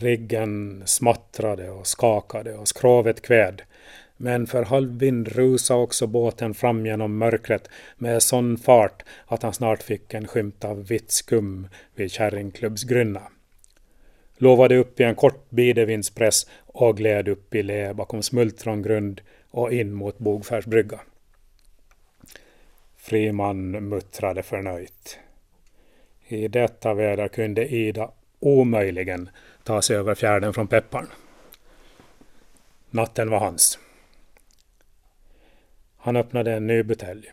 Riggen smattrade och skakade och skrovet kväd. Men för halvvind rusade också båten fram genom mörkret med sån fart att han snart fick en skymt av vitt skum vid Kärringklubbsgrynna. Lovade upp i en kort bidevindspress och gled upp i lä bakom Smultrongrund och in mot Bogfärsbrygga. Friman muttrade förnöjt. I detta väder kunde Ida omöjligen ta sig över fjärden från Pepparn. Natten var hans. Han öppnade en ny butelj,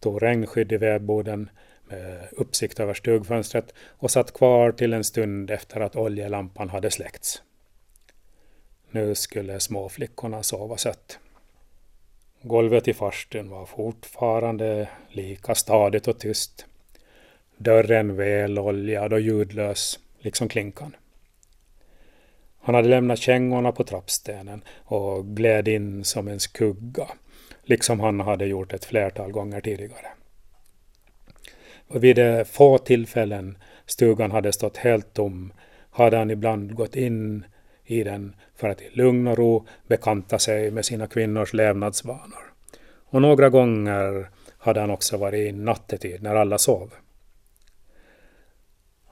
tog regnskydd i vedboden med uppsikt över stugfönstret och satt kvar till en stund efter att oljelampan hade släckts. Nu skulle småflickorna sova sött. Golvet i farstun var fortfarande lika stadigt och tyst. Dörren väloljad och ljudlös, liksom klinkan. Han hade lämnat kängorna på trappstenen och gled in som en skugga, liksom han hade gjort ett flertal gånger tidigare. Och vid de få tillfällen stugan hade stått helt tom hade han ibland gått in i den för att i lugn och ro bekanta sig med sina kvinnors levnadsvanor. Och några gånger hade han också varit i nattetid när alla sov.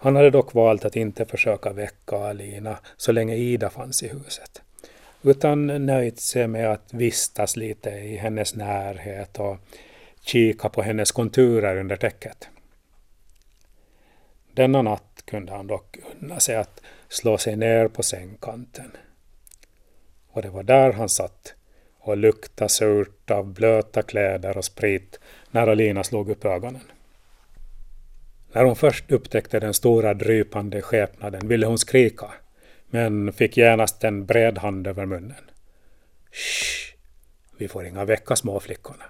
Han hade dock valt att inte försöka väcka Alina så länge Ida fanns i huset, utan nöjt sig med att vistas lite i hennes närhet och kika på hennes konturer under täcket. Denna natt kunde han dock unna sig att slå sig ner på sängkanten. Och det var där han satt och luktade surt av blöta kläder och sprit när Alina slog upp ögonen. När hon först upptäckte den stora drypande skepnaden ville hon skrika, men fick genast en bred hand över munnen. Shh! Vi får inga väcka småflickorna,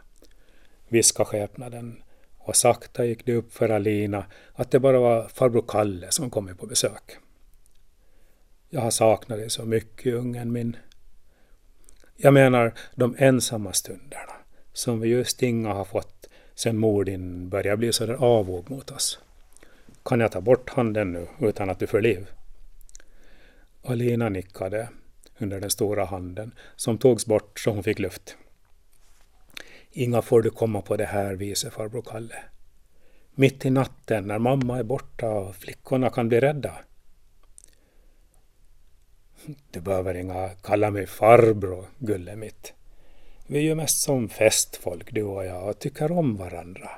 viskade skepnaden och sakta gick det upp för Alina att det bara var farbror Kalle som kommit på besök. Jag har saknat dig så mycket, ungen min. Jag menar de ensamma stunderna, som vi just inga har fått sen mor din började bli så där avog mot oss. Kan jag ta bort handen nu utan att du får liv? Alina nickade under den stora handen som togs bort så hon fick luft. Inga får du komma på det här viset, farbror Kalle. Mitt i natten när mamma är borta och flickorna kan bli rädda. Du behöver inga kalla mig farbror, gulle mitt. Vi är ju mest som festfolk du och jag och tycker om varandra.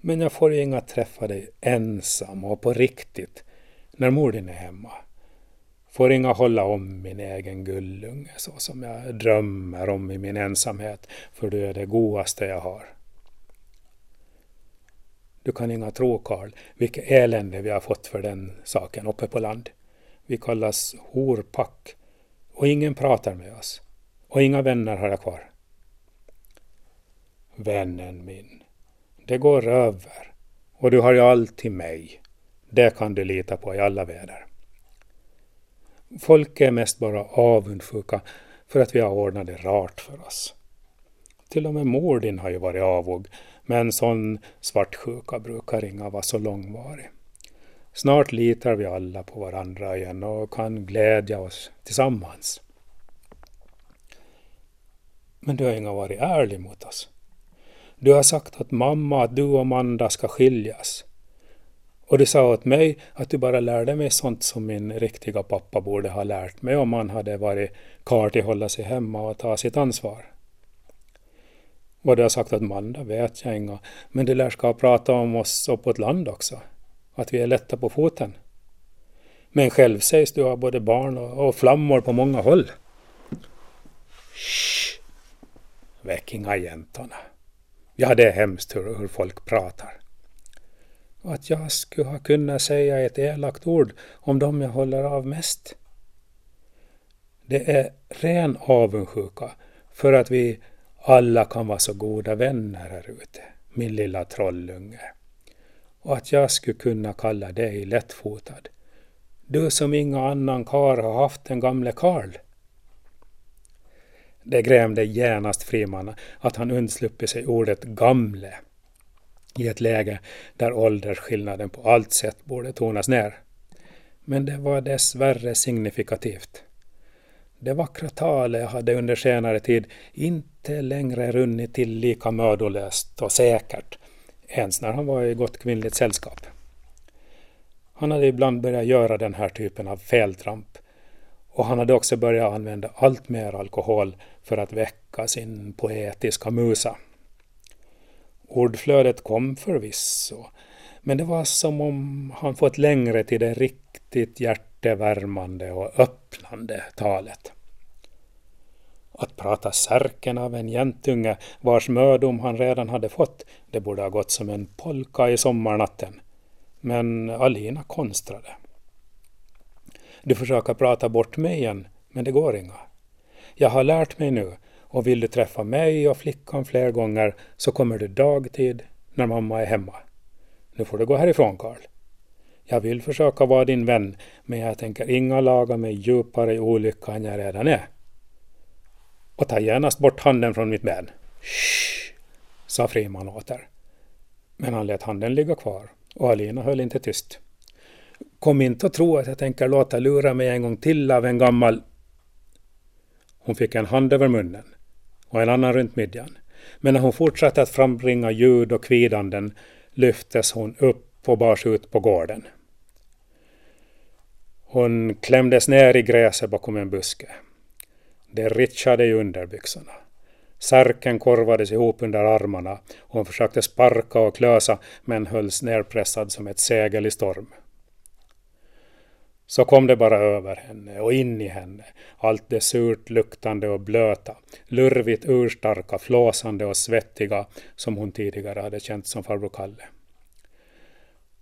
Men jag får ju inga träffa dig ensam och på riktigt när mor din är hemma. Får inga hålla om min egen gullunge så som jag drömmer om i min ensamhet, för du är det godaste jag har. Du kan inga tro, Karl, vilket elände vi har fått för den saken uppe på land. Vi kallas horpack och ingen pratar med oss. Och inga vänner har jag kvar. Vännen min, det går över. Och du har ju alltid mig. Det kan du lita på i alla väder. Folk är mest bara avundsjuka för att vi har ordnat det rart för oss. Till och med mor din har ju varit avog, men sån svartsjuka brukar inga vara så långvarig. Snart litar vi alla på varandra igen och kan glädja oss tillsammans. Men du har inga varit ärlig mot oss. Du har sagt åt mamma, att du och Amanda ska skiljas. Och du sa åt mig att du bara lärde mig sånt som min riktiga pappa borde ha lärt mig om han hade varit karl till att hålla sig hemma och ta sitt ansvar. Vad du har sagt åt Amanda vet jag inga, men du lär ska prata om oss uppåt land också. Att vi är lätta på foten. Men själv sägs du ha både barn och, och flammor på många håll. Shh! Väck inga jäntorna. Ja, det är hemskt hur, hur folk pratar. Att jag skulle ha kunnat säga ett elakt ord om dem jag håller av mest. Det är ren avundsjuka för att vi alla kan vara så goda vänner här ute, min lilla trollunge. Och att jag skulle kunna kalla dig lättfotad. Du som inga annan kar har haft än gamle Karl. Det grämde genast Friman att han undsluppit sig ordet gamle i ett läge där åldersskillnaden på allt sätt borde tonas ner. men det var dessvärre signifikativt. Det vackra talet hade under senare tid inte längre runnit till lika mödolöst och säkert, ens när han var i gott kvinnligt sällskap. Han hade ibland börjat göra den här typen av feltramp och han hade också börjat använda allt mer alkohol för att väcka sin poetiska musa. Ordflödet kom förvisso, men det var som om han fått längre till det riktigt hjärtevärmande och öppnande talet. Att prata särken av en jäntunge vars mödom han redan hade fått, det borde ha gått som en polka i sommarnatten. Men Alina konstrade. Du försöker prata bort mig igen, men det går inga. Jag har lärt mig nu och vill du träffa mig och flickan fler gånger så kommer du dagtid när mamma är hemma. Nu får du gå härifrån, Karl. Jag vill försöka vara din vän, men jag tänker inga laga mig djupare i olycka än jag redan är. Och ta genast bort handen från mitt ben. Shh, sa Friman åter. Men han lät handen ligga kvar och Alina höll inte tyst. Kom inte och tro att jag tänker låta lura mig en gång till av en gammal... Hon fick en hand över munnen och en annan runt midjan. Men när hon fortsatte att frambringa ljud och kvidanden lyftes hon upp och bars ut på gården. Hon klämdes ner i gräset bakom en buske. Det ritchade i underbyxorna. Särken korvades ihop under armarna och hon försökte sparka och klösa men hölls nerpressad som ett segel i storm. Så kom det bara över henne och in i henne, allt det surt luktande och blöta, lurvigt urstarka, flåsande och svettiga som hon tidigare hade känt som farbror Kalle.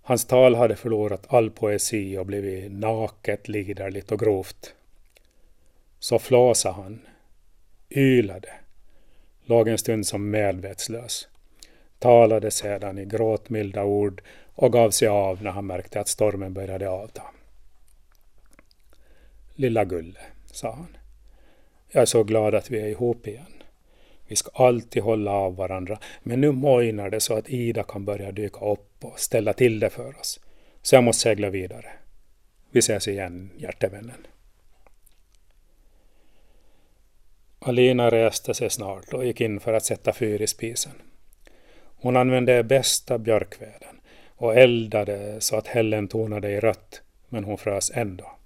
Hans tal hade förlorat all poesi och blivit naket, liderligt och grovt. Så flåsade han, ylade, låg en stund som medvetslös, talade sedan i gråtmilda ord och gav sig av när han märkte att stormen började avta. Lilla Gulle, sa han. Jag är så glad att vi är ihop igen. Vi ska alltid hålla av varandra, men nu mojnar det så att Ida kan börja dyka upp och ställa till det för oss. Så jag måste segla vidare. Vi ses igen, hjärtevännen. Alina reste sig snart och gick in för att sätta fyr i spisen. Hon använde bästa björkveden och eldade så att hällen tonade i rött, men hon frös ändå.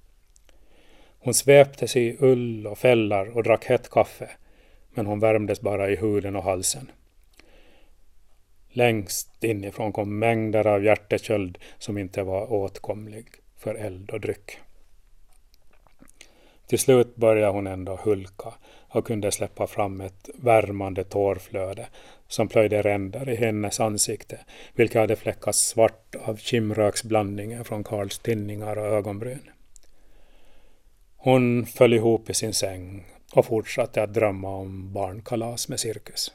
Hon svepte sig i ull och fällar och drack hett kaffe, men hon värmdes bara i huden och halsen. Längst inifrån kom mängder av hjärteköld som inte var åtkomlig för eld och dryck. Till slut började hon ändå hulka och kunde släppa fram ett värmande tårflöde som plöjde ränder i hennes ansikte, vilka hade fläckats svart av kimröksblandningen från Karls tinningar och ögonbryn. Hon föll ihop i sin säng och fortsatte att drömma om barnkalas med cirkus.